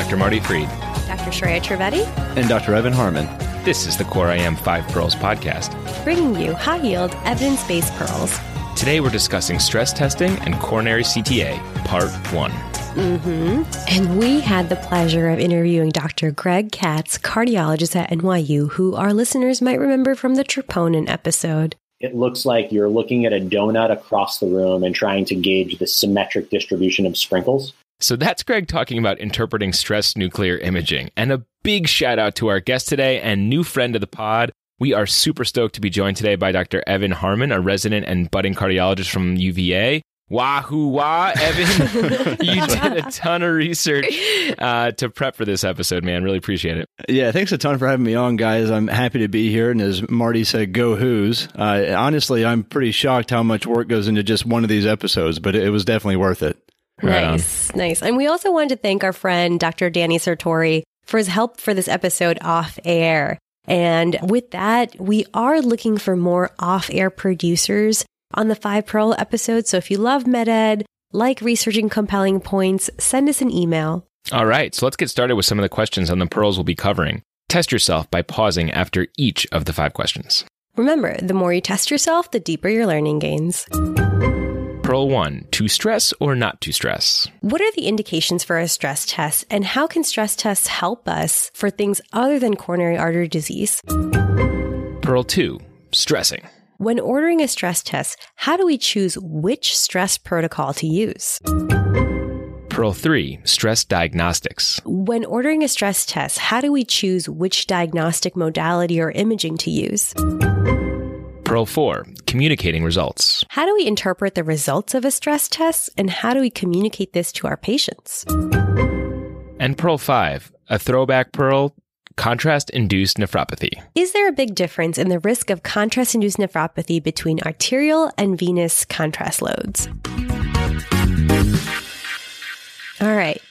Dr. Marty Freed. Dr. Shreya Trivedi. And Dr. Evan Harmon. This is the Core IM 5 Pearls podcast, bringing you high yield, evidence based pearls. Today we're discussing stress testing and coronary CTA, Part 1. Mm-hmm. And we had the pleasure of interviewing Dr. Greg Katz, cardiologist at NYU, who our listeners might remember from the troponin episode. It looks like you're looking at a donut across the room and trying to gauge the symmetric distribution of sprinkles. So that's Greg talking about interpreting stress nuclear imaging. And a big shout out to our guest today and new friend of the pod. We are super stoked to be joined today by Dr. Evan Harmon, a resident and budding cardiologist from UVA. Wahoo wah, Evan. you did a ton of research uh, to prep for this episode, man. Really appreciate it. Yeah, thanks a ton for having me on, guys. I'm happy to be here. And as Marty said, go Hoos. Uh, honestly, I'm pretty shocked how much work goes into just one of these episodes, but it was definitely worth it. Right nice, on. nice. And we also wanted to thank our friend, Dr. Danny Sartori, for his help for this episode off air. And with that, we are looking for more off air producers on the Five Pearl episode. So if you love MedEd, like researching compelling points, send us an email. All right, so let's get started with some of the questions on the pearls we'll be covering. Test yourself by pausing after each of the five questions. Remember, the more you test yourself, the deeper your learning gains. Pearl 1 To stress or not to stress? What are the indications for a stress test, and how can stress tests help us for things other than coronary artery disease? Pearl 2 Stressing. When ordering a stress test, how do we choose which stress protocol to use? Pearl 3 Stress Diagnostics. When ordering a stress test, how do we choose which diagnostic modality or imaging to use? Pearl 4 Communicating results. How do we interpret the results of a stress test and how do we communicate this to our patients? And Pearl 5 A throwback pearl contrast induced nephropathy. Is there a big difference in the risk of contrast induced nephropathy between arterial and venous contrast loads? All right.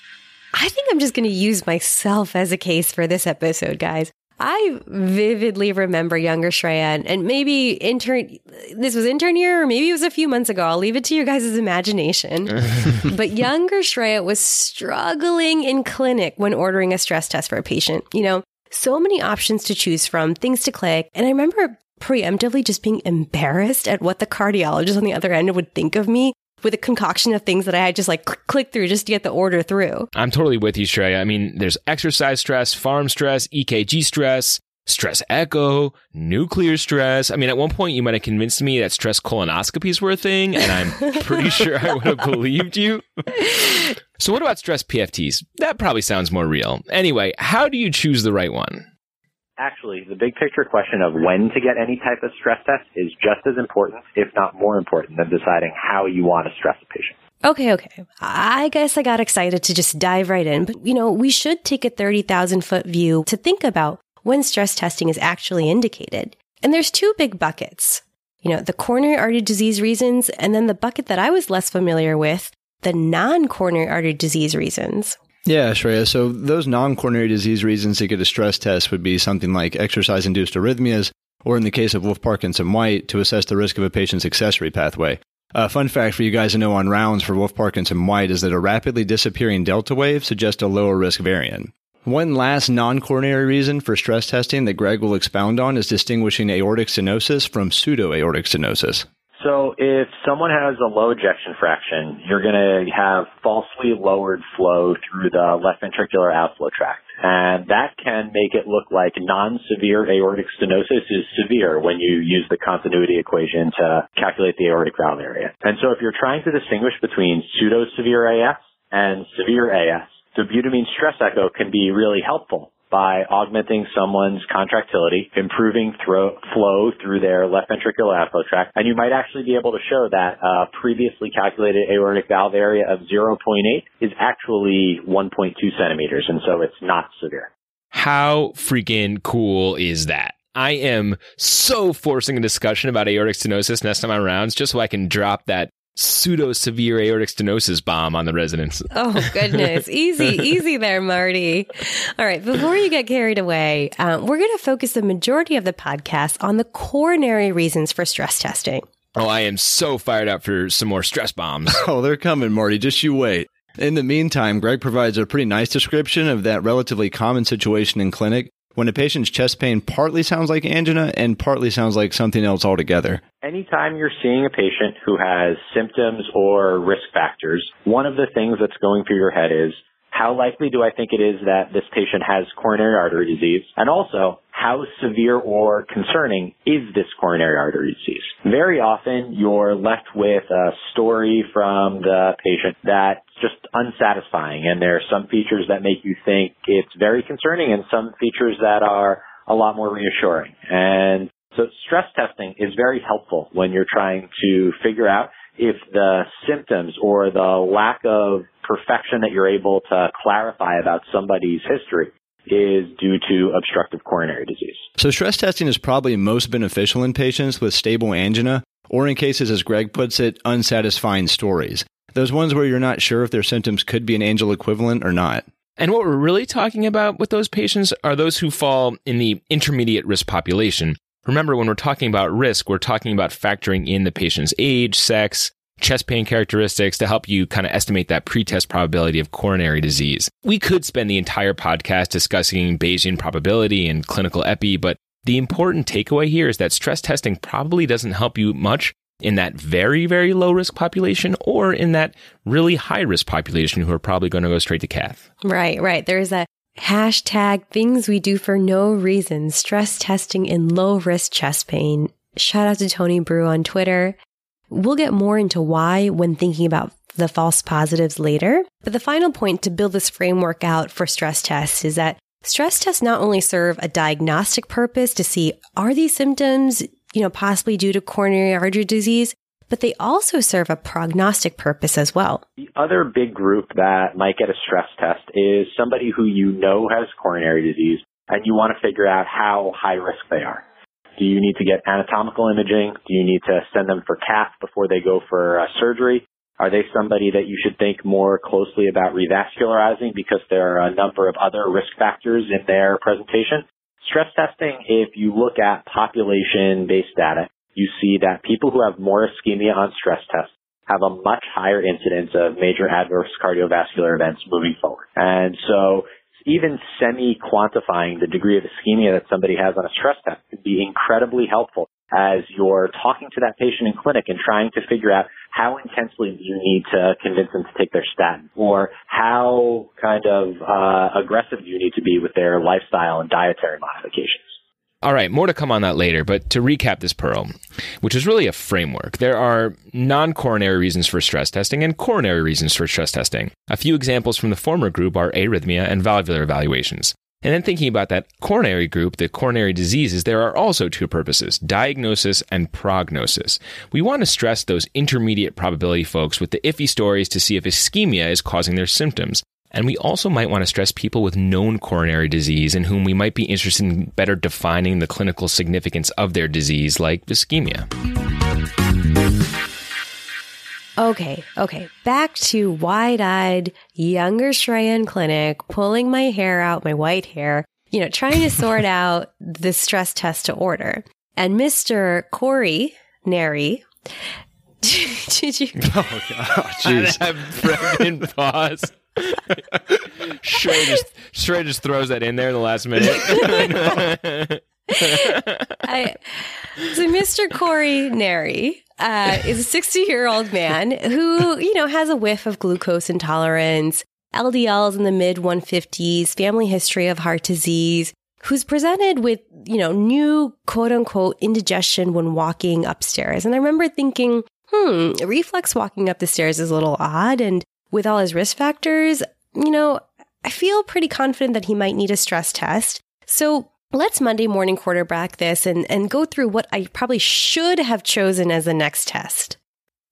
I think I'm just going to use myself as a case for this episode, guys. I vividly remember younger Shreya and, maybe intern, this was intern year or maybe it was a few months ago. I'll leave it to you guys' imagination. but younger Shreya was struggling in clinic when ordering a stress test for a patient. You know, so many options to choose from, things to click. And I remember preemptively just being embarrassed at what the cardiologist on the other end would think of me with a concoction of things that I had just like click through just to get the order through. I'm totally with you, Shreya. I mean, there's exercise stress, pharm stress, EKG stress, stress echo, nuclear stress. I mean, at one point you might have convinced me that stress colonoscopies were a thing, and I'm pretty sure I would have believed you. so what about stress PFTs? That probably sounds more real. Anyway, how do you choose the right one? Actually, the big picture question of when to get any type of stress test is just as important, if not more important, than deciding how you want to stress a patient. Okay, okay. I guess I got excited to just dive right in, but you know, we should take a 30,000 foot view to think about when stress testing is actually indicated. And there's two big buckets. You know, the coronary artery disease reasons, and then the bucket that I was less familiar with, the non coronary artery disease reasons. Yeah, Shreya. So those non-coronary disease reasons to get a stress test would be something like exercise-induced arrhythmias, or in the case of Wolff Parkinson White, to assess the risk of a patient's accessory pathway. A fun fact for you guys to know on rounds for Wolff Parkinson White is that a rapidly disappearing delta wave suggests a lower risk variant. One last non coronary reason for stress testing that Greg will expound on is distinguishing aortic stenosis from pseudo aortic stenosis. So if someone has a low ejection fraction, you're going to have falsely lowered flow through the left ventricular outflow tract. And that can make it look like non-severe aortic stenosis is severe when you use the continuity equation to calculate the aortic valve area. And so if you're trying to distinguish between pseudo-severe AS and severe AS, dobutamine stress echo can be really helpful by augmenting someone's contractility, improving flow through their left ventricular outflow tract, and you might actually be able to show that a previously calculated aortic valve area of 0.8 is actually 1.2 centimeters, and so it's not severe. How freaking cool is that? I am so forcing a discussion about aortic stenosis next time I rounds just so I can drop that pseudo severe aortic stenosis bomb on the residents. Oh, goodness. easy, easy there, Marty. All right. Before you get carried away, um, we're going to focus the majority of the podcast on the coronary reasons for stress testing. Oh, I am so fired up for some more stress bombs. Oh, they're coming, Marty. Just you wait. In the meantime, Greg provides a pretty nice description of that relatively common situation in clinic when a patient's chest pain partly sounds like angina and partly sounds like something else altogether. Anytime you're seeing a patient who has symptoms or risk factors, one of the things that's going through your head is how likely do I think it is that this patient has coronary artery disease? And also, how severe or concerning is this coronary artery disease? Very often, you're left with a story from the patient that's just unsatisfying, and there are some features that make you think it's very concerning and some features that are a lot more reassuring. And so stress testing is very helpful when you're trying to figure out if the symptoms or the lack of perfection that you're able to clarify about somebody's history is due to obstructive coronary disease. So, stress testing is probably most beneficial in patients with stable angina, or in cases, as Greg puts it, unsatisfying stories. Those ones where you're not sure if their symptoms could be an anginal equivalent or not. And what we're really talking about with those patients are those who fall in the intermediate risk population. Remember, when we're talking about risk, we're talking about factoring in the patient's age, sex, chest pain characteristics to help you kind of estimate that pretest probability of coronary disease. We could spend the entire podcast discussing Bayesian probability and clinical epi, but the important takeaway here is that stress testing probably doesn't help you much in that very, very low risk population or in that really high risk population who are probably going to go straight to cath. Right, right. There's a hashtag things we do for no reason stress testing in low risk chest pain. Shout out to Tony Breu on Twitter. We'll get more into why when thinking about the false positives later. But the final point to build this framework out for stress tests is that stress tests not only serve a diagnostic purpose to see are these symptoms, you know, possibly due to coronary artery disease, but they also serve a prognostic purpose as well. The other big group that might get a stress test is somebody who you know has coronary disease and you want to figure out how high risk they are. Do you need to get anatomical imaging? Do you need to send them for cath before they go for surgery? Are they somebody that you should think more closely about revascularizing because there are a number of other risk factors in their presentation? Stress testing, if you look at population-based data, you see that people who have more ischemia on stress tests have a much higher incidence of major adverse cardiovascular events moving forward. And so even semi-quantifying the degree of ischemia that somebody has on a stress test can be incredibly helpful as you're talking to that patient in clinic and trying to figure out how intensely do you need to convince them to take their statin or how kind of uh, aggressive do you need to be with their lifestyle and dietary modifications. All right, more to come on that later, but to recap this pearl, which is really a framework, there are non coronary reasons for stress testing and coronary reasons for stress testing. A few examples from the former group are arrhythmia and valvular evaluations. And then thinking about that coronary group, the coronary diseases, there are also two purposes diagnosis and prognosis. We want to stress those intermediate probability folks with the iffy stories to see if ischemia is causing their symptoms. And we also might want to stress people with known coronary disease in whom we might be interested in better defining the clinical significance of their disease, like ischemia. Okay, okay. Back to wide eyed, younger Shreya in clinic, pulling my hair out, my white hair, you know, trying to sort out the stress test to order. And Mr. Corey Neri, did you? Oh, God. Jeez. That pregnant pause. Shrey just Shrey just throws that in there in the last minute. I, so Mr. Corey Neri uh, is a 60 year old man who, you know, has a whiff of glucose intolerance, LDLs in the mid 150s, family history of heart disease, who's presented with, you know, new quote unquote indigestion when walking upstairs. And I remember thinking, hmm, reflux walking up the stairs is a little odd. And with all his risk factors, you know, I feel pretty confident that he might need a stress test. So let's Monday morning quarterback this and, and go through what I probably should have chosen as the next test.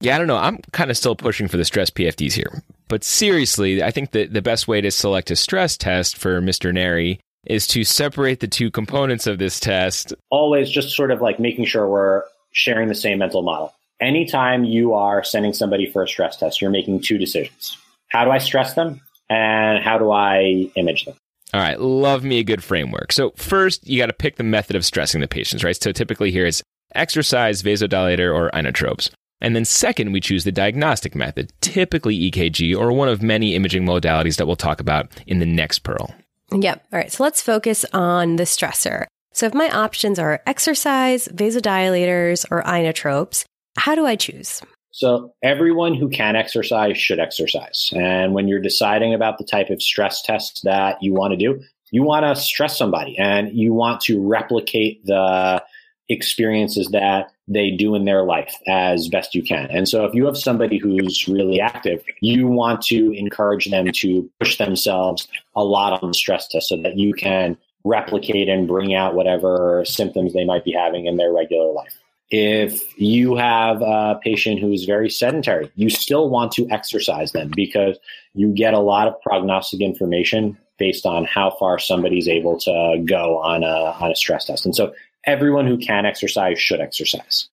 Yeah, I don't know. I'm kind of still pushing for the stress PFTs here. But seriously, I think that the best way to select a stress test for Mr. Neri is to separate the two components of this test. Always just sort of like making sure we're sharing the same mental model. Anytime you are sending somebody for a stress test, you're making two decisions. How do I stress them? And how do I image them? All right, love me a good framework. So, first, you got to pick the method of stressing the patients, right? So, typically here it's exercise, vasodilator, or inotropes. And then second, we choose the diagnostic method, typically EKG or one of many imaging modalities that we'll talk about in the next Pearl. Yep. All right. So let's focus on the stressor. So if my options are exercise, vasodilators, or inotropes, how do I choose? So everyone who can exercise should exercise. And when you're deciding about the type of stress test that you want to do, you want to stress somebody and you want to replicate the experiences that they do in their life as best you can. And so if you have somebody who's really active, you want to encourage them to push themselves a lot on the stress test so that you can replicate and bring out whatever symptoms they might be having in their regular life. If you have a patient who is very sedentary, you still want to exercise them because you get a lot of prognostic information based on how far somebody's able to go on a, on a stress test. And so everyone who can exercise should exercise.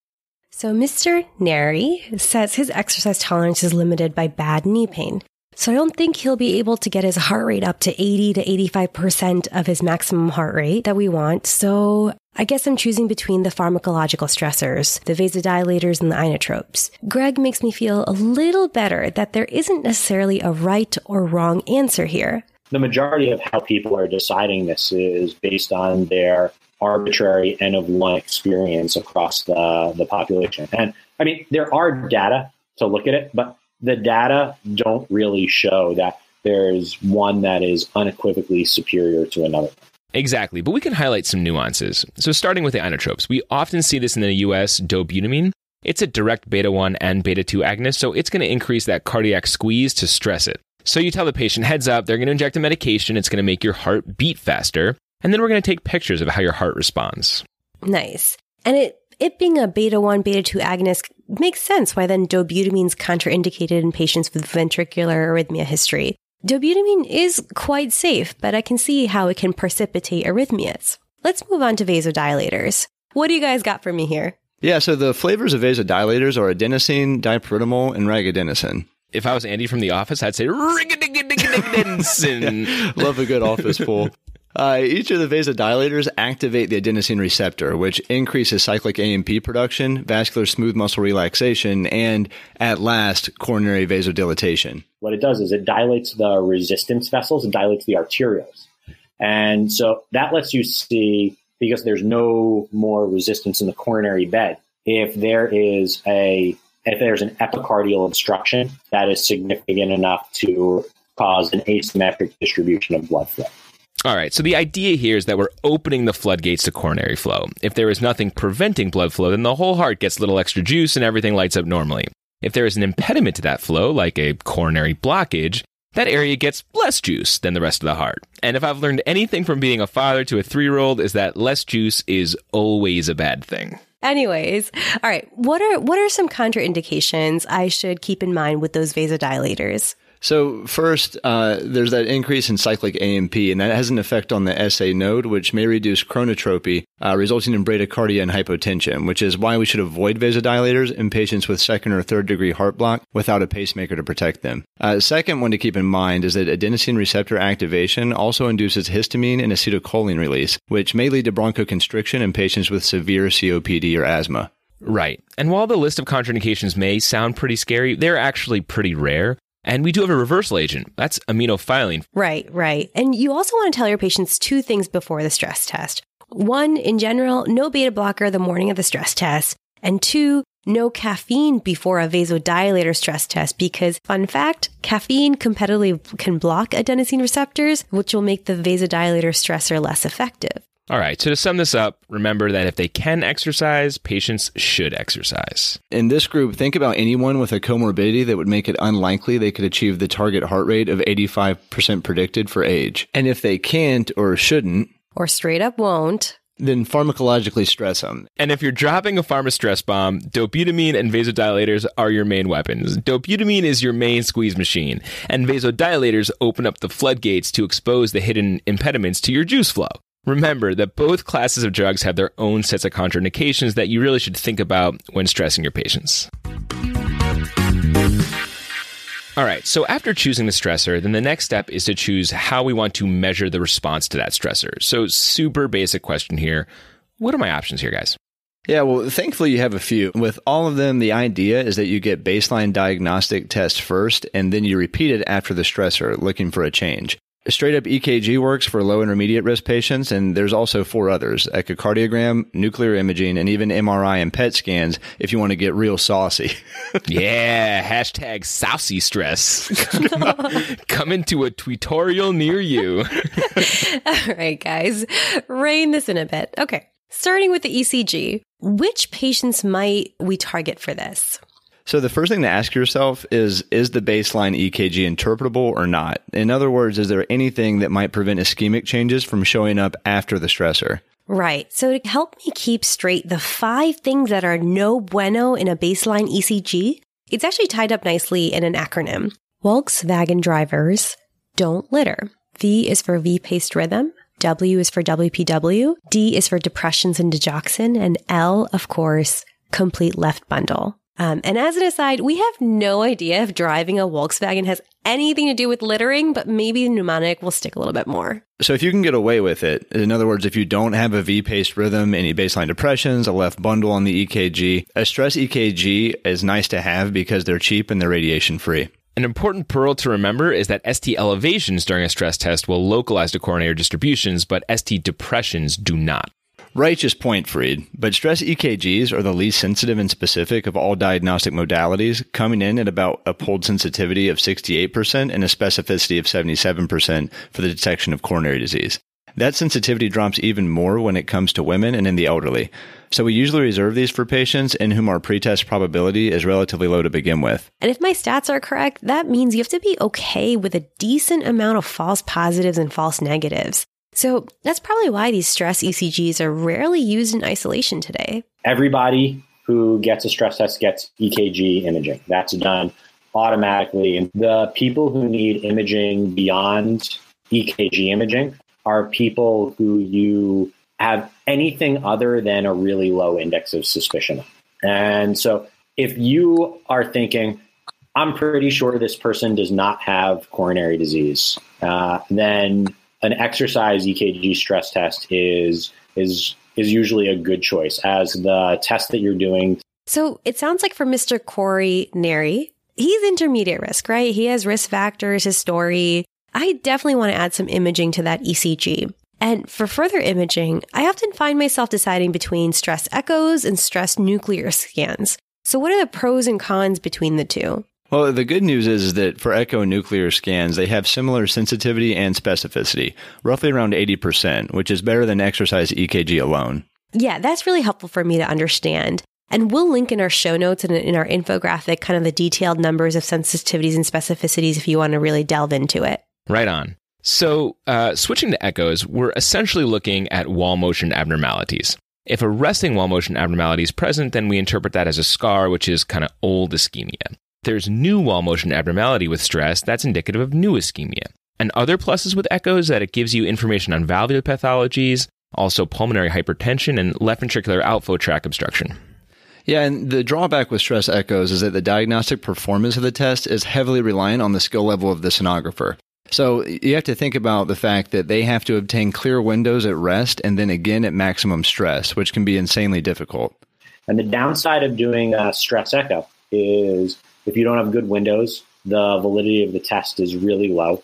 So Mr. Neri says his exercise tolerance is limited by bad knee pain. So I don't think he'll be able to get his heart rate up to 80 to 85% of his maximum heart rate that we want. So I guess I'm choosing between the pharmacological stressors, the vasodilators and the inotropes. Greg makes me feel a little better that there isn't necessarily a right or wrong answer here. The majority of how people are deciding this is based on their arbitrary N of one experience across the, the population. And I mean, there are data to look at it, but the data don't really show that there's one that is unequivocally superior to another. Exactly, but we can highlight some nuances. So, starting with the inotropes, we often see this in the US dobutamine. It's a direct beta 1 and beta 2 agonist, so it's going to increase that cardiac squeeze to stress it. So, you tell the patient, heads up, they're going to inject a medication, it's going to make your heart beat faster, and then we're going to take pictures of how your heart responds. Nice. And it it being a beta 1, beta 2 agonist makes sense why then dobutamine is contraindicated in patients with ventricular arrhythmia history. Dobutamine is quite safe, but I can see how it can precipitate arrhythmias. Let's move on to vasodilators. What do you guys got for me here? Yeah, so the flavors of vasodilators are adenosine, dipyridamole, and regadenoson. If I was Andy from The Office, I'd say regadenoson. Love a good office pool. Uh, each of the vasodilators activate the adenosine receptor, which increases cyclic AMP production, vascular smooth muscle relaxation, and at last, coronary vasodilatation. What it does is it dilates the resistance vessels, it dilates the arterioles. And so that lets you see, because there's no more resistance in the coronary bed, if there is a if there's an epicardial obstruction that is significant enough to cause an asymmetric distribution of blood flow. All right, so the idea here is that we're opening the floodgates to coronary flow. If there is nothing preventing blood flow, then the whole heart gets a little extra juice and everything lights up normally. If there is an impediment to that flow, like a coronary blockage, that area gets less juice than the rest of the heart. And if I've learned anything from being a father to a three year old, is that less juice is always a bad thing. Anyways, all right, what are what are some contraindications I should keep in mind with those vasodilators? So first, uh, there's that increase in cyclic AMP, and that has an effect on the SA node, which may reduce chronotropy, uh, resulting in bradycardia and hypotension, which is why we should avoid vasodilators in patients with second or third degree heart block without a pacemaker to protect them. Uh, second one to keep in mind is that adenosine receptor activation also induces histamine and acetylcholine release, which may lead to bronchoconstriction in patients with severe COPD or asthma. Right. And while the list of contraindications may sound pretty scary, they're actually pretty rare. And we do have a reversal agent. That's aminophylline. Right, right. And you also want to tell your patients two things before the stress test. One, in general, no beta blocker the morning of the stress test. And two, no caffeine before a vasodilator stress test because, fun fact, caffeine competitively can block adenosine receptors, which will make the vasodilator stressor less effective. All right, so to sum this up, remember that if they can exercise, patients should exercise. In this group, think about anyone with a comorbidity that would make it unlikely they could achieve the target heart rate of 85% predicted for age. And if they can't or shouldn't, or straight up won't, then pharmacologically stress them. And if you're dropping a pharma stress bomb, dobutamine and vasodilators are your main weapons. Dobutamine is your main squeeze machine, and vasodilators open up the floodgates to expose the hidden impediments to your juice flow. Remember that both classes of drugs have their own sets of contraindications that you really should think about when stressing your patients. All right, so after choosing the stressor, then the next step is to choose how we want to measure the response to that stressor. So, super basic question here. What are my options here, guys? Yeah, well, thankfully you have a few. With all of them, the idea is that you get baseline diagnostic tests first and then you repeat it after the stressor, looking for a change. Straight up EKG works for low intermediate risk patients, and there's also four others echocardiogram, nuclear imaging, and even MRI and PET scans if you want to get real saucy. yeah, hashtag saucy stress. Coming to a tutorial near you. All right, guys, rein this in a bit. Okay, starting with the ECG, which patients might we target for this? So the first thing to ask yourself is is the baseline EKG interpretable or not? In other words, is there anything that might prevent ischemic changes from showing up after the stressor? Right. So to help me keep straight the five things that are no bueno in a baseline ECG, it's actually tied up nicely in an acronym. Volkswagen drivers don't litter. V is for V-paced rhythm. W is for WPW. D is for depressions and digoxin. And L, of course, complete left bundle. Um, and as an aside, we have no idea if driving a Volkswagen has anything to do with littering, but maybe the mnemonic will stick a little bit more. So if you can get away with it, in other words, if you don't have a V-paced rhythm, any baseline depressions, a left bundle on the EKG, a stress EKG is nice to have because they're cheap and they're radiation free. An important pearl to remember is that ST elevations during a stress test will localize to coronary distributions, but ST depressions do not. Righteous point, Freed. But stress EKGs are the least sensitive and specific of all diagnostic modalities, coming in at about a pooled sensitivity of 68% and a specificity of 77% for the detection of coronary disease. That sensitivity drops even more when it comes to women and in the elderly. So we usually reserve these for patients in whom our pretest probability is relatively low to begin with. And if my stats are correct, that means you have to be okay with a decent amount of false positives and false negatives. So that's probably why these stress ECGs are rarely used in isolation today. Everybody who gets a stress test gets EKG imaging. That's done automatically. And the people who need imaging beyond EKG imaging are people who you have anything other than a really low index of suspicion. And so if you are thinking, I'm pretty sure this person does not have coronary disease, uh, then an exercise EKG stress test is is is usually a good choice as the test that you're doing. So it sounds like for Mr. Corey Neri, he's intermediate risk, right? He has risk factors, his story. I definitely want to add some imaging to that ECG. And for further imaging, I often find myself deciding between stress echoes and stress nuclear scans. So what are the pros and cons between the two? Well, the good news is that for echo nuclear scans, they have similar sensitivity and specificity, roughly around 80%, which is better than exercise EKG alone. Yeah, that's really helpful for me to understand. And we'll link in our show notes and in our infographic kind of the detailed numbers of sensitivities and specificities if you want to really delve into it. Right on. So, uh, switching to echoes, we're essentially looking at wall motion abnormalities. If a resting wall motion abnormality is present, then we interpret that as a scar, which is kind of old ischemia there's new wall motion abnormality with stress, that's indicative of new ischemia. And other pluses with echoes is that it gives you information on valvular pathologies, also pulmonary hypertension and left ventricular outflow tract obstruction. Yeah, and the drawback with stress echoes is that the diagnostic performance of the test is heavily reliant on the skill level of the sonographer. So you have to think about the fact that they have to obtain clear windows at rest and then again at maximum stress, which can be insanely difficult. And the downside of doing a stress echo is if you don't have good windows, the validity of the test is really low.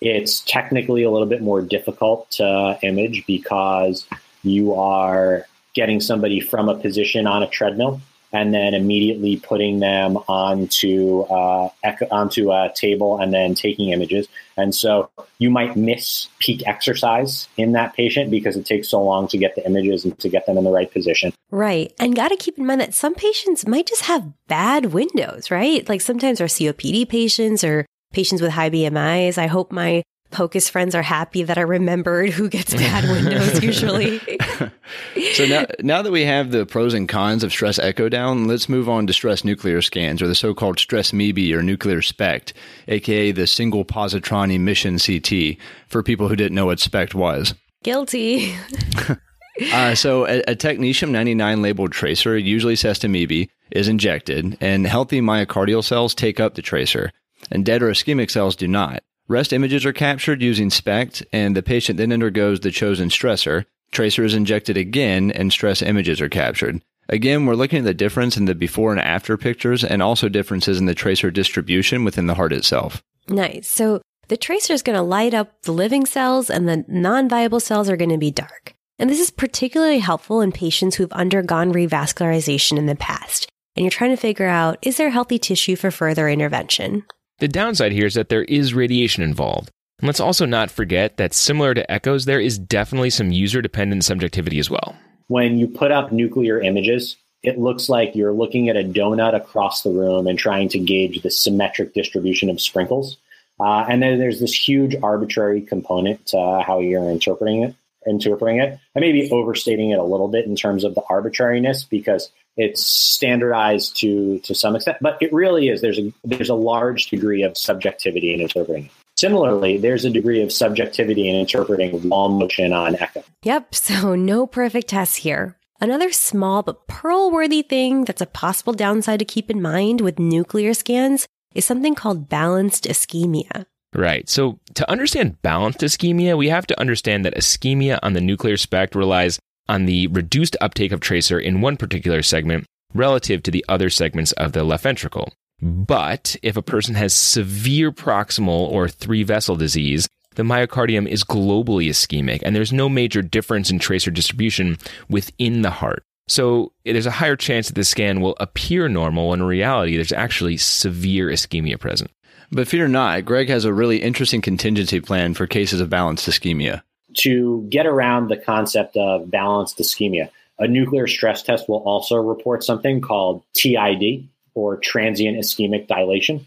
It's technically a little bit more difficult to image because you are getting somebody from a position on a treadmill and then immediately putting them onto uh, onto a table and then taking images. And so you might miss peak exercise in that patient because it takes so long to get the images and to get them in the right position. Right. And got to keep in mind that some patients might just have bad windows, right? Like sometimes our COPD patients or patients with high BMIs. I hope my POCUS friends are happy that I remembered who gets bad windows usually. so now, now that we have the pros and cons of stress echo down, let's move on to stress nuclear scans or the so-called stress MIBI or nuclear SPECT, aka the single positron emission CT for people who didn't know what SPECT was. Guilty. uh, so a, a, technetium 99 labeled tracer, usually sestamibi, is injected and healthy myocardial cells take up the tracer and dead or ischemic cells do not. Rest images are captured using SPECT, and the patient then undergoes the chosen stressor. Tracer is injected again, and stress images are captured. Again, we're looking at the difference in the before and after pictures and also differences in the tracer distribution within the heart itself. Nice. So the tracer is going to light up the living cells and the non viable cells are going to be dark. And this is particularly helpful in patients who've undergone revascularization in the past. And you're trying to figure out is there healthy tissue for further intervention? The downside here is that there is radiation involved. And let's also not forget that similar to echoes, there is definitely some user dependent subjectivity as well. When you put up nuclear images, it looks like you're looking at a donut across the room and trying to gauge the symmetric distribution of sprinkles. Uh, and then there's this huge arbitrary component to how you're interpreting it. Interpreting it, I may be overstating it a little bit in terms of the arbitrariness because it's standardized to to some extent, but it really is. There's a there's a large degree of subjectivity in interpreting it. Similarly, there's a degree of subjectivity in interpreting wall motion on echo. Yep, so no perfect tests here. Another small but pearl worthy thing that's a possible downside to keep in mind with nuclear scans is something called balanced ischemia. Right. So, to understand balanced ischemia, we have to understand that ischemia on the nuclear spect relies on the reduced uptake of tracer in one particular segment relative to the other segments of the left ventricle. But if a person has severe proximal or three vessel disease, the myocardium is globally ischemic and there's no major difference in tracer distribution within the heart. So there's a higher chance that the scan will appear normal when in reality there's actually severe ischemia present. But fear not, Greg has a really interesting contingency plan for cases of balanced ischemia. To get around the concept of balanced ischemia, a nuclear stress test will also report something called TID, or transient ischemic dilation.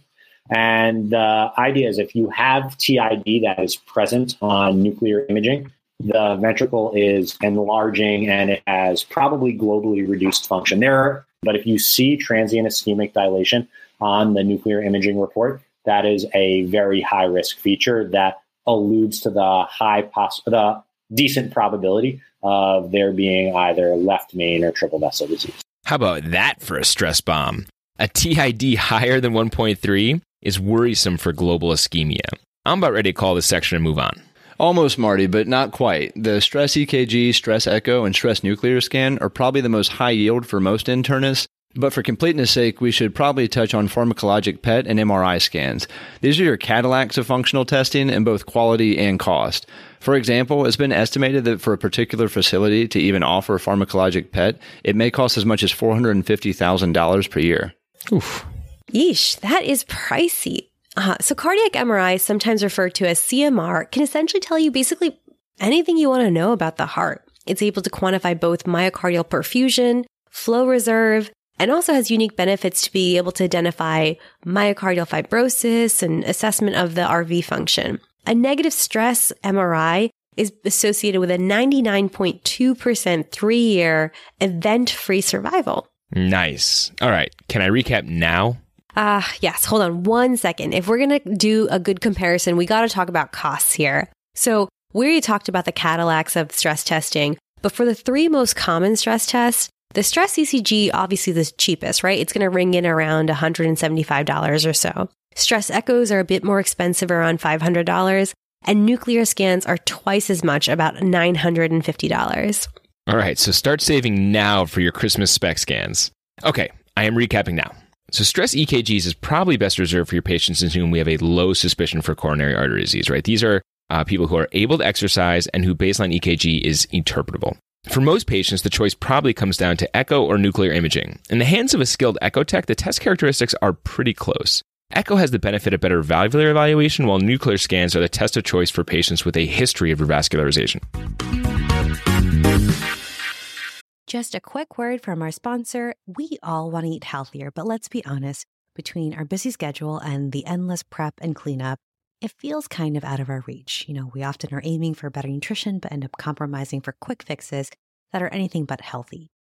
And the idea is if you have TID that is present on nuclear imaging, the ventricle is enlarging and it has probably globally reduced function. There, but if you see transient ischemic dilation on the nuclear imaging report, that is a very high risk feature that alludes to the high poss- the decent probability of there being either left main or triple vessel disease. How about that for a stress bomb? A TID higher than 1.3 is worrisome for global ischemia. I'm about ready to call this section and move on. Almost, Marty, but not quite. The stress EKG, stress echo, and stress nuclear scan are probably the most high yield for most internists, but for completeness sake, we should probably touch on pharmacologic PET and MRI scans. These are your Cadillacs of functional testing in both quality and cost. For example, it's been estimated that for a particular facility to even offer a pharmacologic PET, it may cost as much as $450,000 per year. Oof. Yeesh, that is pricey. Uh, so, cardiac MRI, sometimes referred to as CMR, can essentially tell you basically anything you want to know about the heart. It's able to quantify both myocardial perfusion, flow reserve, and also has unique benefits to be able to identify myocardial fibrosis and assessment of the RV function. A negative stress MRI is associated with a 99.2% three year event free survival. Nice. All right. Can I recap now? Ah, uh, yes. Hold on one second. If we're going to do a good comparison, we got to talk about costs here. So we already talked about the Cadillacs of stress testing, but for the three most common stress tests, the stress ECG obviously the cheapest, right? It's going to ring in around $175 or so. Stress echoes are a bit more expensive, around $500, and nuclear scans are twice as much, about $950. All right, so start saving now for your Christmas SPECT scans. Okay, I am recapping now. So, stress EKGs is probably best reserved for your patients in whom we have a low suspicion for coronary artery disease, right? These are uh, people who are able to exercise and who baseline EKG is interpretable. For most patients, the choice probably comes down to echo or nuclear imaging. In the hands of a skilled echo tech, the test characteristics are pretty close. Echo has the benefit of better valvular evaluation, while nuclear scans are the test of choice for patients with a history of revascularization. Just a quick word from our sponsor. We all want to eat healthier, but let's be honest, between our busy schedule and the endless prep and cleanup, it feels kind of out of our reach. You know, we often are aiming for better nutrition, but end up compromising for quick fixes that are anything but healthy.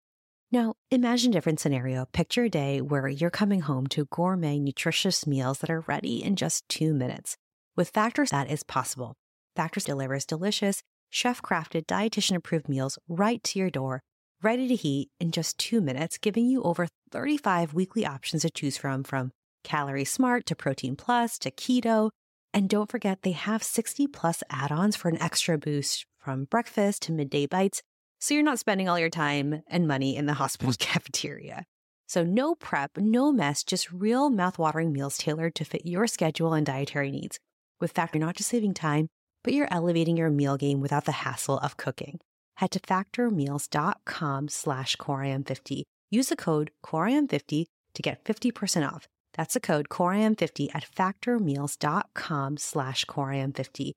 Now, imagine a different scenario. Picture a day where you're coming home to gourmet, nutritious meals that are ready in just two minutes. With Factors, that is possible. Factors delivers delicious, chef crafted, dietitian approved meals right to your door ready to heat in just two minutes, giving you over 35 weekly options to choose from, from Calorie Smart to Protein Plus to Keto. And don't forget, they have 60 plus add ons for an extra boost from breakfast to midday bites. so you're not spending all your time and money in the hospital cafeteria. So, no prep, no mess, just real mouthwatering meals tailored to fit your schedule and dietary needs. With Factor, you're not just saving time, but you're elevating your meal game without the hassle of cooking. Head to factormeals.com slash coreim50. Use the code coreim50 to get 50% off. That's the code coreim50 at factormeals.com slash coreim50.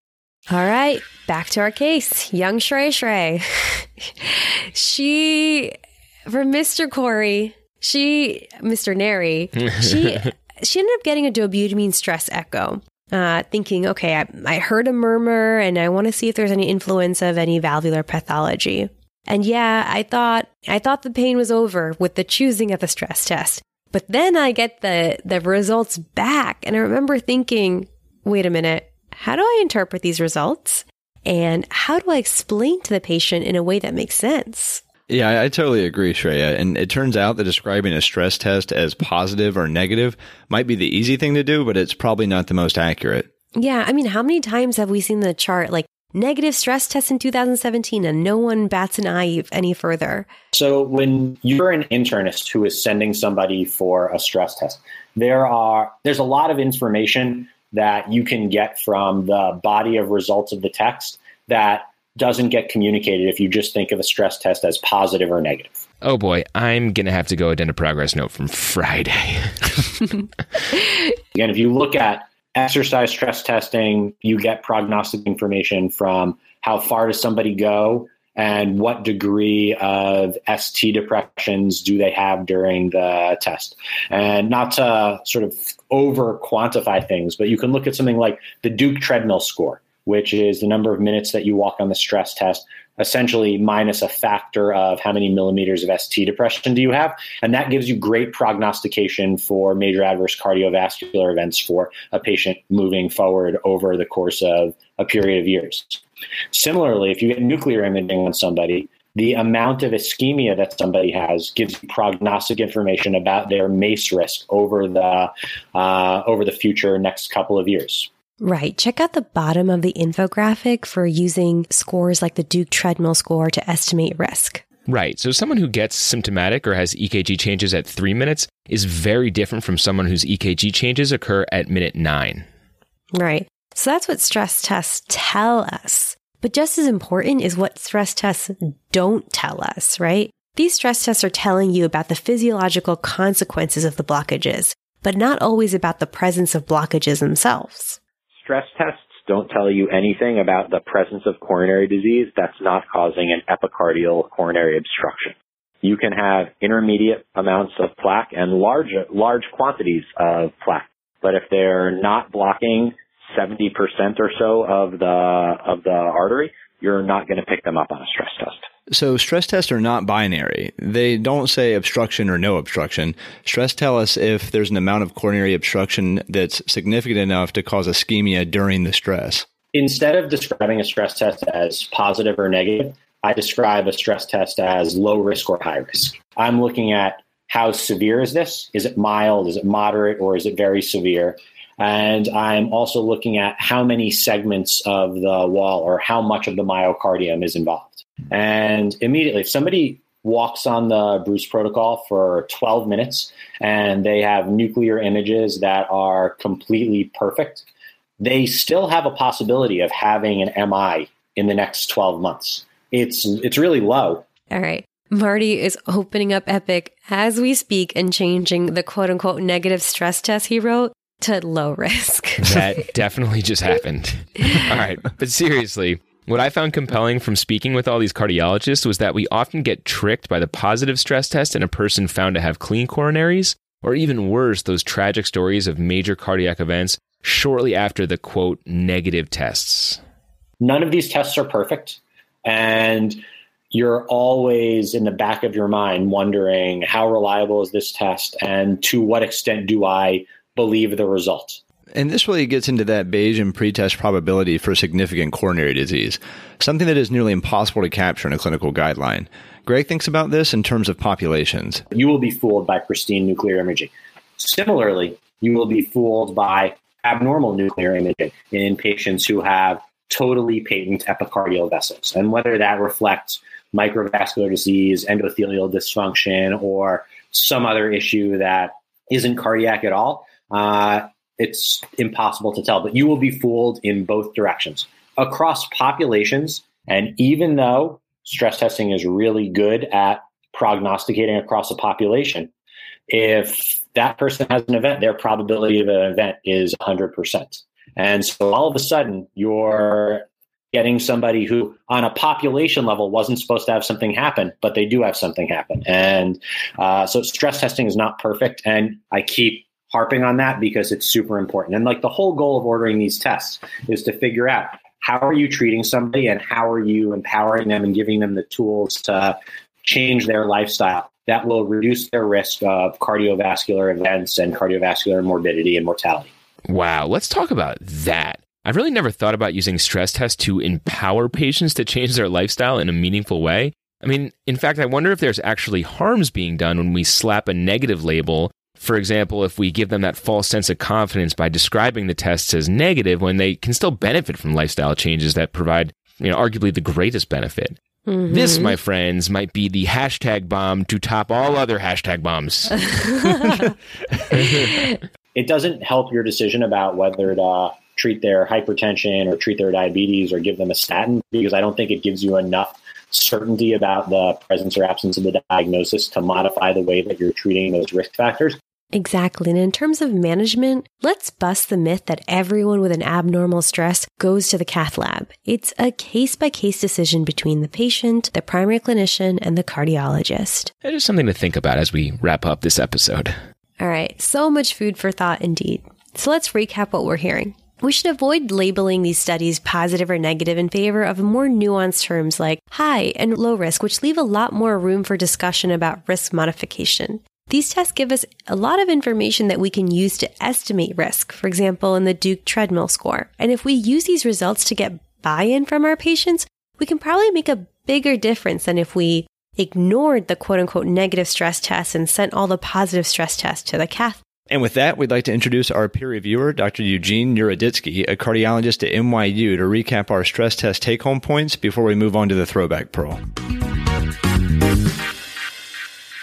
All right, back to our case. Young Shrey Shrey. she, for Mr. Corey, she, Mr. Neri, she, she ended up getting a dobutamine stress echo. Uh, thinking, okay, I, I heard a murmur and I want to see if there's any influence of any valvular pathology. And yeah, I thought I thought the pain was over with the choosing of the stress test. But then I get the the results back and I remember thinking, wait a minute, how do I interpret these results? And how do I explain to the patient in a way that makes sense? Yeah, I, I totally agree, Shreya. And it turns out that describing a stress test as positive or negative might be the easy thing to do, but it's probably not the most accurate. Yeah, I mean, how many times have we seen the chart like negative stress test in 2017 and no one bats an eye any further? So when you're an internist who is sending somebody for a stress test, there are there's a lot of information that you can get from the body of results of the text that doesn't get communicated if you just think of a stress test as positive or negative. Oh boy, I'm going to have to go addenda progress note from Friday. Again, if you look at exercise stress testing, you get prognostic information from how far does somebody go and what degree of ST depressions do they have during the test. And not to sort of over quantify things, but you can look at something like the Duke treadmill score which is the number of minutes that you walk on the stress test, essentially minus a factor of how many millimeters of ST depression do you have. And that gives you great prognostication for major adverse cardiovascular events for a patient moving forward over the course of a period of years. Similarly, if you get nuclear imaging on somebody, the amount of ischemia that somebody has gives prognostic information about their MACE risk over the uh, over the future next couple of years. Right. Check out the bottom of the infographic for using scores like the Duke treadmill score to estimate risk. Right. So someone who gets symptomatic or has EKG changes at three minutes is very different from someone whose EKG changes occur at minute nine. Right. So that's what stress tests tell us. But just as important is what stress tests don't tell us, right? These stress tests are telling you about the physiological consequences of the blockages, but not always about the presence of blockages themselves stress tests don't tell you anything about the presence of coronary disease that's not causing an epicardial coronary obstruction. You can have intermediate amounts of plaque and large, large quantities of plaque. But if they're not blocking 70% or so of the, of the artery, you're not going to pick them up on a stress test. So stress tests are not binary. They don't say obstruction or no obstruction. Stress tell us if there's an amount of coronary obstruction that's significant enough to cause ischemia during the stress. Instead of describing a stress test as positive or negative, I describe a stress test as low risk or high risk. I'm looking at how severe is this? Is it mild? Is it moderate? Or is it very severe? And I'm also looking at how many segments of the wall or how much of the myocardium is involved. And immediately, if somebody walks on the Bruce protocol for 12 minutes and they have nuclear images that are completely perfect, they still have a possibility of having an MI in the next 12 months. It's it's really low. All right. Marty is opening up Epic as we speak and changing the quote unquote negative stress test he wrote to low risk. that definitely just happened. All right. But seriously, what I found compelling from speaking with all these cardiologists was that we often get tricked by the positive stress test in a person found to have clean coronaries, or even worse, those tragic stories of major cardiac events shortly after the quote negative tests. None of these tests are perfect. And you're always in the back of your mind wondering how reliable is this test and to what extent do I believe the result. And this really gets into that Bayesian pretest probability for significant coronary disease, something that is nearly impossible to capture in a clinical guideline. Greg thinks about this in terms of populations. You will be fooled by pristine nuclear imaging. Similarly, you will be fooled by abnormal nuclear imaging in patients who have totally patent epicardial vessels. And whether that reflects microvascular disease, endothelial dysfunction, or some other issue that isn't cardiac at all, uh, it's impossible to tell. But you will be fooled in both directions across populations. And even though stress testing is really good at prognosticating across a population, if that person has an event, their probability of an event is 100%. And so all of a sudden, you're getting somebody who, on a population level, wasn't supposed to have something happen, but they do have something happen. And uh, so stress testing is not perfect. And I keep harping on that because it's super important. And like the whole goal of ordering these tests is to figure out how are you treating somebody and how are you empowering them and giving them the tools to change their lifestyle that will reduce their risk of cardiovascular events and cardiovascular morbidity and mortality. Wow, let's talk about that. I've really never thought about using stress tests to empower patients to change their lifestyle in a meaningful way. I mean, in fact, I wonder if there's actually harms being done when we slap a negative label. For example, if we give them that false sense of confidence by describing the tests as negative when they can still benefit from lifestyle changes that provide, you know, arguably the greatest benefit. Mm-hmm. This, my friends, might be the hashtag bomb to top all other hashtag bombs. it doesn't help your decision about whether to treat their hypertension or treat their diabetes or give them a statin because I don't think it gives you enough certainty about the presence or absence of the diagnosis to modify the way that you're treating those risk factors. Exactly. And in terms of management, let's bust the myth that everyone with an abnormal stress goes to the cath lab. It's a case by case decision between the patient, the primary clinician, and the cardiologist. It is something to think about as we wrap up this episode. All right. So much food for thought indeed. So let's recap what we're hearing. We should avoid labeling these studies positive or negative in favor of more nuanced terms like high and low risk, which leave a lot more room for discussion about risk modification. These tests give us a lot of information that we can use to estimate risk, for example, in the Duke treadmill score. And if we use these results to get buy in from our patients, we can probably make a bigger difference than if we ignored the quote unquote negative stress tests and sent all the positive stress tests to the cath. And with that, we'd like to introduce our peer reviewer, Dr. Eugene Yuriditsky, a cardiologist at NYU, to recap our stress test take home points before we move on to the throwback pearl.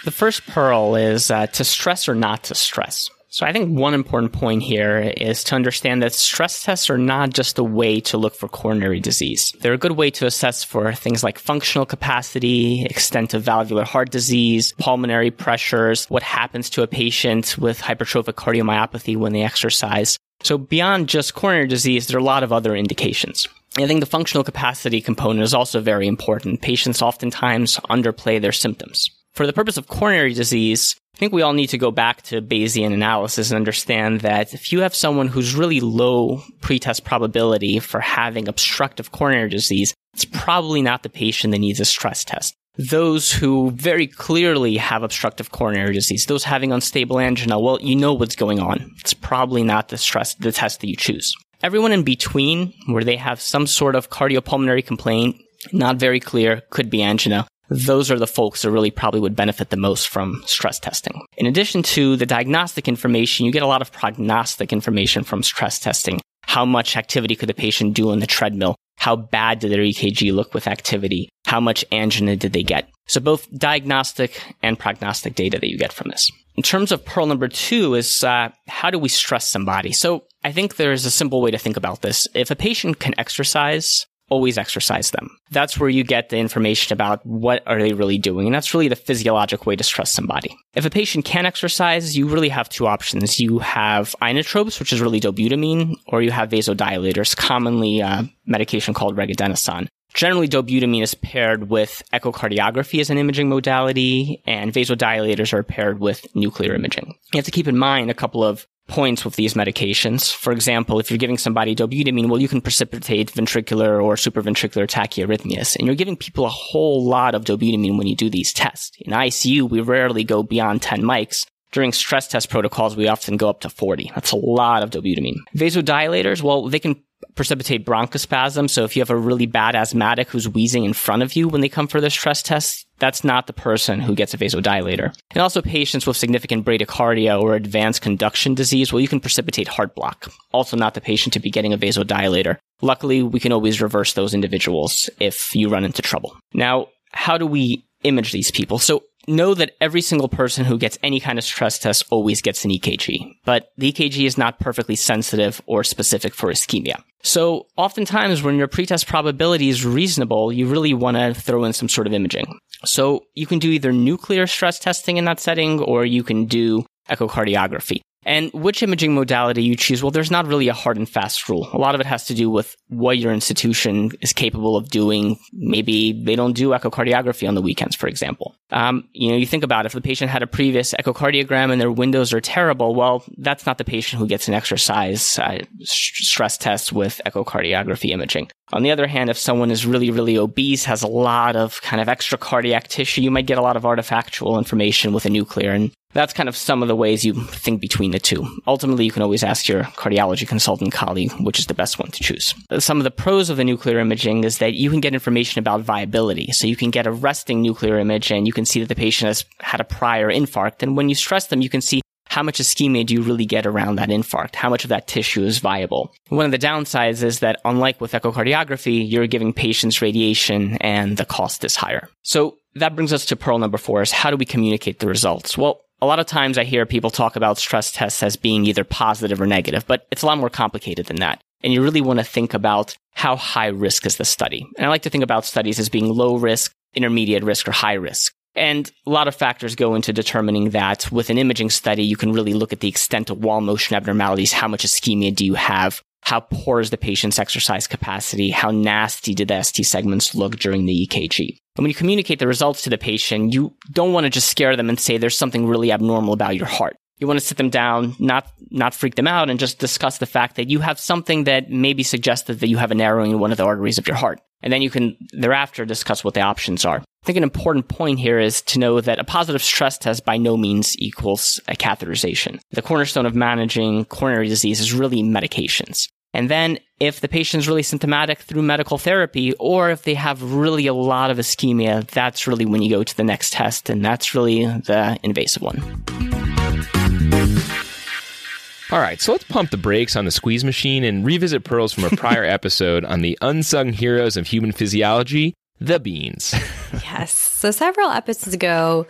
The first pearl is uh, to stress or not to stress. So I think one important point here is to understand that stress tests are not just a way to look for coronary disease. They're a good way to assess for things like functional capacity, extent of valvular heart disease, pulmonary pressures, what happens to a patient with hypertrophic cardiomyopathy when they exercise. So beyond just coronary disease, there are a lot of other indications. I think the functional capacity component is also very important. Patients oftentimes underplay their symptoms. For the purpose of coronary disease, I think we all need to go back to Bayesian analysis and understand that if you have someone who's really low pretest probability for having obstructive coronary disease, it's probably not the patient that needs a stress test. Those who very clearly have obstructive coronary disease, those having unstable angina, well, you know what's going on. It's probably not the stress, the test that you choose. Everyone in between, where they have some sort of cardiopulmonary complaint, not very clear, could be angina those are the folks that really probably would benefit the most from stress testing. In addition to the diagnostic information, you get a lot of prognostic information from stress testing. How much activity could the patient do on the treadmill? How bad did their EKG look with activity? How much angina did they get? So both diagnostic and prognostic data that you get from this. In terms of pearl number two is uh, how do we stress somebody? So I think there's a simple way to think about this. If a patient can exercise, always exercise them. That's where you get the information about what are they really doing. And that's really the physiologic way to stress somebody. If a patient can exercise, you really have two options. You have inotropes, which is really dobutamine, or you have vasodilators, commonly a uh, medication called regadenoson. Generally, dobutamine is paired with echocardiography as an imaging modality, and vasodilators are paired with nuclear imaging. You have to keep in mind a couple of points with these medications. For example, if you're giving somebody dobutamine, well, you can precipitate ventricular or supraventricular tachyarrhythmias. And you're giving people a whole lot of dobutamine when you do these tests. In ICU, we rarely go beyond 10 mics. During stress test protocols, we often go up to 40. That's a lot of dobutamine. Vasodilators, well, they can precipitate bronchospasm. So if you have a really bad asthmatic who's wheezing in front of you when they come for their stress test, that's not the person who gets a vasodilator. And also patients with significant bradycardia or advanced conduction disease, well, you can precipitate heart block. Also not the patient to be getting a vasodilator. Luckily, we can always reverse those individuals if you run into trouble. Now, how do we image these people? So know that every single person who gets any kind of stress test always gets an EKG, but the EKG is not perfectly sensitive or specific for ischemia. So oftentimes when your pretest probability is reasonable, you really want to throw in some sort of imaging. So you can do either nuclear stress testing in that setting or you can do echocardiography. And which imaging modality you choose, well, there's not really a hard and fast rule. A lot of it has to do with what your institution is capable of doing. Maybe they don't do echocardiography on the weekends, for example. Um, you know, you think about it, if the patient had a previous echocardiogram and their windows are terrible, well, that's not the patient who gets an exercise uh, stress test with echocardiography imaging. On the other hand, if someone is really, really obese, has a lot of kind of extra cardiac tissue, you might get a lot of artifactual information with a nuclear. And that's kind of some of the ways you think between the two. Ultimately, you can always ask your cardiology consultant colleague which is the best one to choose. Some of the pros of the nuclear imaging is that you can get information about viability. So you can get a resting nuclear image and you can see that the patient has had a prior infarct. And when you stress them, you can see how much ischemia do you really get around that infarct? How much of that tissue is viable? One of the downsides is that unlike with echocardiography, you're giving patients radiation and the cost is higher. So that brings us to pearl number four is how do we communicate the results? Well, a lot of times I hear people talk about stress tests as being either positive or negative, but it's a lot more complicated than that. And you really want to think about how high risk is the study. And I like to think about studies as being low risk, intermediate risk, or high risk. And a lot of factors go into determining that with an imaging study, you can really look at the extent of wall motion abnormalities. How much ischemia do you have? How poor is the patient's exercise capacity? How nasty did the ST segments look during the EKG? And when you communicate the results to the patient, you don't want to just scare them and say there's something really abnormal about your heart. You want to sit them down, not, not freak them out and just discuss the fact that you have something that maybe suggested that you have a narrowing in one of the arteries of your heart. And then you can thereafter discuss what the options are. I think an important point here is to know that a positive stress test by no means equals a catheterization. The cornerstone of managing coronary disease is really medications. And then if the patient is really symptomatic through medical therapy, or if they have really a lot of ischemia, that's really when you go to the next test. And that's really the invasive one. All right, so let's pump the brakes on the squeeze machine and revisit pearls from a prior episode on the unsung heroes of human physiology, the beans. yes. So several episodes ago,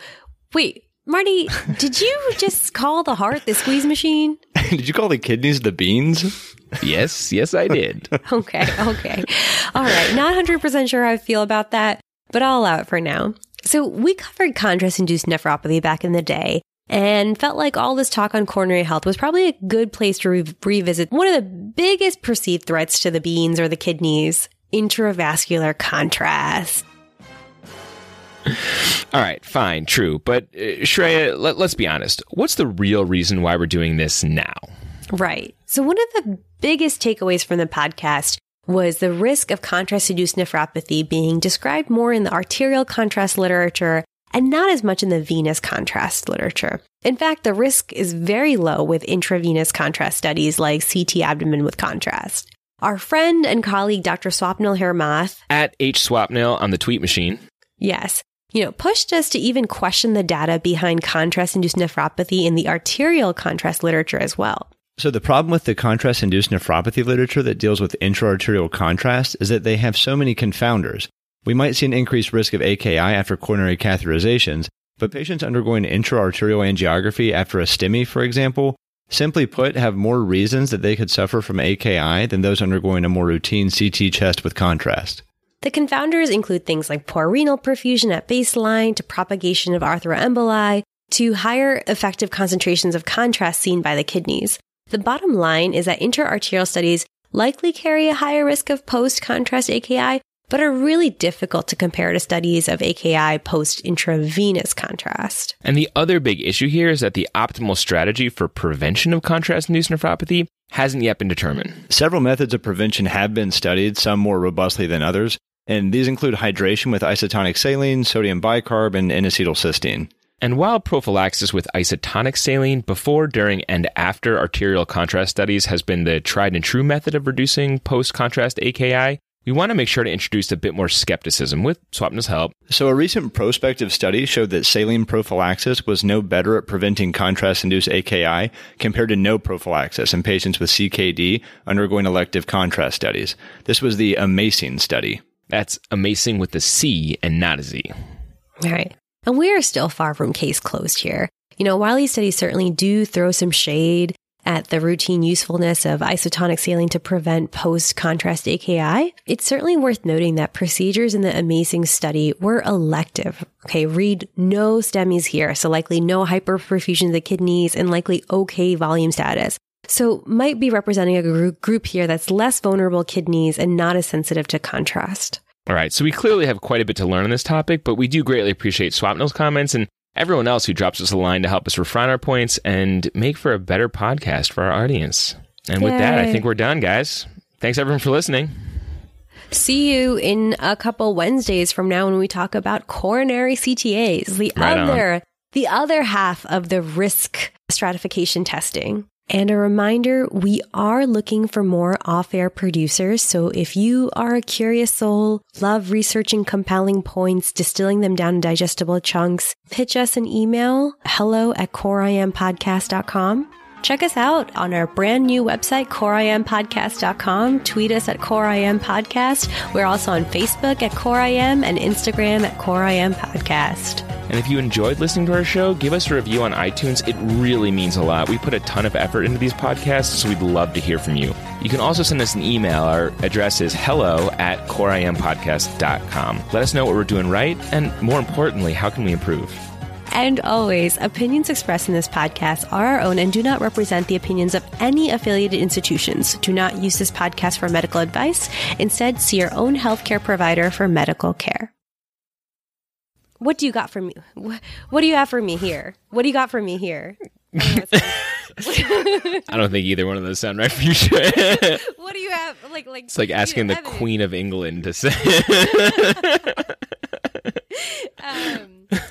wait, Marty, did you just call the heart the squeeze machine? did you call the kidneys the beans? yes, yes, I did. okay, okay. All right. Not 100% sure how I feel about that, but I'll allow it for now. So we covered contrast induced nephropathy back in the day and felt like all this talk on coronary health was probably a good place to re- revisit one of the biggest perceived threats to the beans or the kidneys intravascular contrast. All right, fine, true. But uh, Shreya, let, let's be honest. What's the real reason why we're doing this now? Right. So, one of the biggest takeaways from the podcast was the risk of contrast induced nephropathy being described more in the arterial contrast literature and not as much in the venous contrast literature. In fact, the risk is very low with intravenous contrast studies like CT abdomen with contrast. Our friend and colleague Dr. Swapnil Hiremath at H Swapnil on the tweet machine. Yes. You know, pushed us to even question the data behind contrast induced nephropathy in the arterial contrast literature as well. So, the problem with the contrast induced nephropathy literature that deals with intraarterial contrast is that they have so many confounders. We might see an increased risk of AKI after coronary catheterizations, but patients undergoing intraarterial angiography after a STEMI, for example, simply put, have more reasons that they could suffer from AKI than those undergoing a more routine CT chest with contrast. The confounders include things like poor renal perfusion at baseline to propagation of atheroemboli to higher effective concentrations of contrast seen by the kidneys. The bottom line is that intraarterial studies likely carry a higher risk of post contrast AKI, but are really difficult to compare to studies of AKI post intravenous contrast. And the other big issue here is that the optimal strategy for prevention of contrast induced nephropathy hasn't yet been determined. Several methods of prevention have been studied, some more robustly than others, and these include hydration with isotonic saline, sodium bicarb, and N-acetylcysteine. And while prophylaxis with isotonic saline before, during, and after arterial contrast studies has been the tried and true method of reducing post contrast AKI, we want to make sure to introduce a bit more skepticism with Swapnil's help. So, a recent prospective study showed that saline prophylaxis was no better at preventing contrast induced AKI compared to no prophylaxis in patients with CKD undergoing elective contrast studies. This was the AMACING study. That's amazing with a C and not a Z. All right. And we are still far from case closed here. You know, while these studies certainly do throw some shade at the routine usefulness of isotonic saline to prevent post contrast AKI, it's certainly worth noting that procedures in the AMACING study were elective. Okay, read no STEMIs here, so likely no hyperperfusion of the kidneys and likely okay volume status. So might be representing a group here that's less vulnerable kidneys and not as sensitive to contrast. All right, so we clearly have quite a bit to learn on this topic, but we do greatly appreciate Swapnil's comments and everyone else who drops us a line to help us refine our points and make for a better podcast for our audience. And with that, I think we're done, guys. Thanks everyone for listening. See you in a couple Wednesdays from now when we talk about coronary CTAs, the Right on. other the other half of the risk stratification testing. And a reminder, we are looking for more off-air producers. So if you are a curious soul, love researching compelling points, distilling them down in digestible chunks, pitch us an email, hello at coreimpodcast.com. Check us out on our brand new website, coreimpodcast.com. Tweet us at coreimpodcast. We're also on Facebook at coreim and Instagram at coreimpodcast. And if you enjoyed listening to our show, give us a review on iTunes. It really means a lot. We put a ton of effort into these podcasts, so we'd love to hear from you. You can also send us an email. Our address is hello at coreimpodcast.com. Let us know what we're doing right, and more importantly, how can we improve? And always, opinions expressed in this podcast are our own and do not represent the opinions of any affiliated institutions. Do not use this podcast for medical advice. Instead, see your own healthcare provider for medical care. What do you got for me? What do you have for me here? What do you got for me here? I don't think either one of those sound right for you. What do you have? Like, like it's like asking the. Queen of England to say. Um,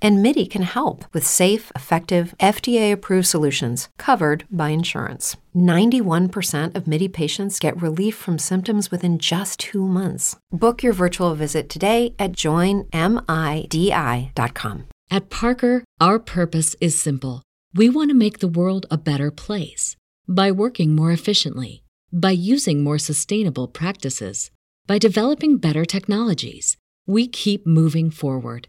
And MIDI can help with safe, effective, FDA approved solutions covered by insurance. 91% of MIDI patients get relief from symptoms within just two months. Book your virtual visit today at joinmidi.com. At Parker, our purpose is simple. We want to make the world a better place by working more efficiently, by using more sustainable practices, by developing better technologies. We keep moving forward.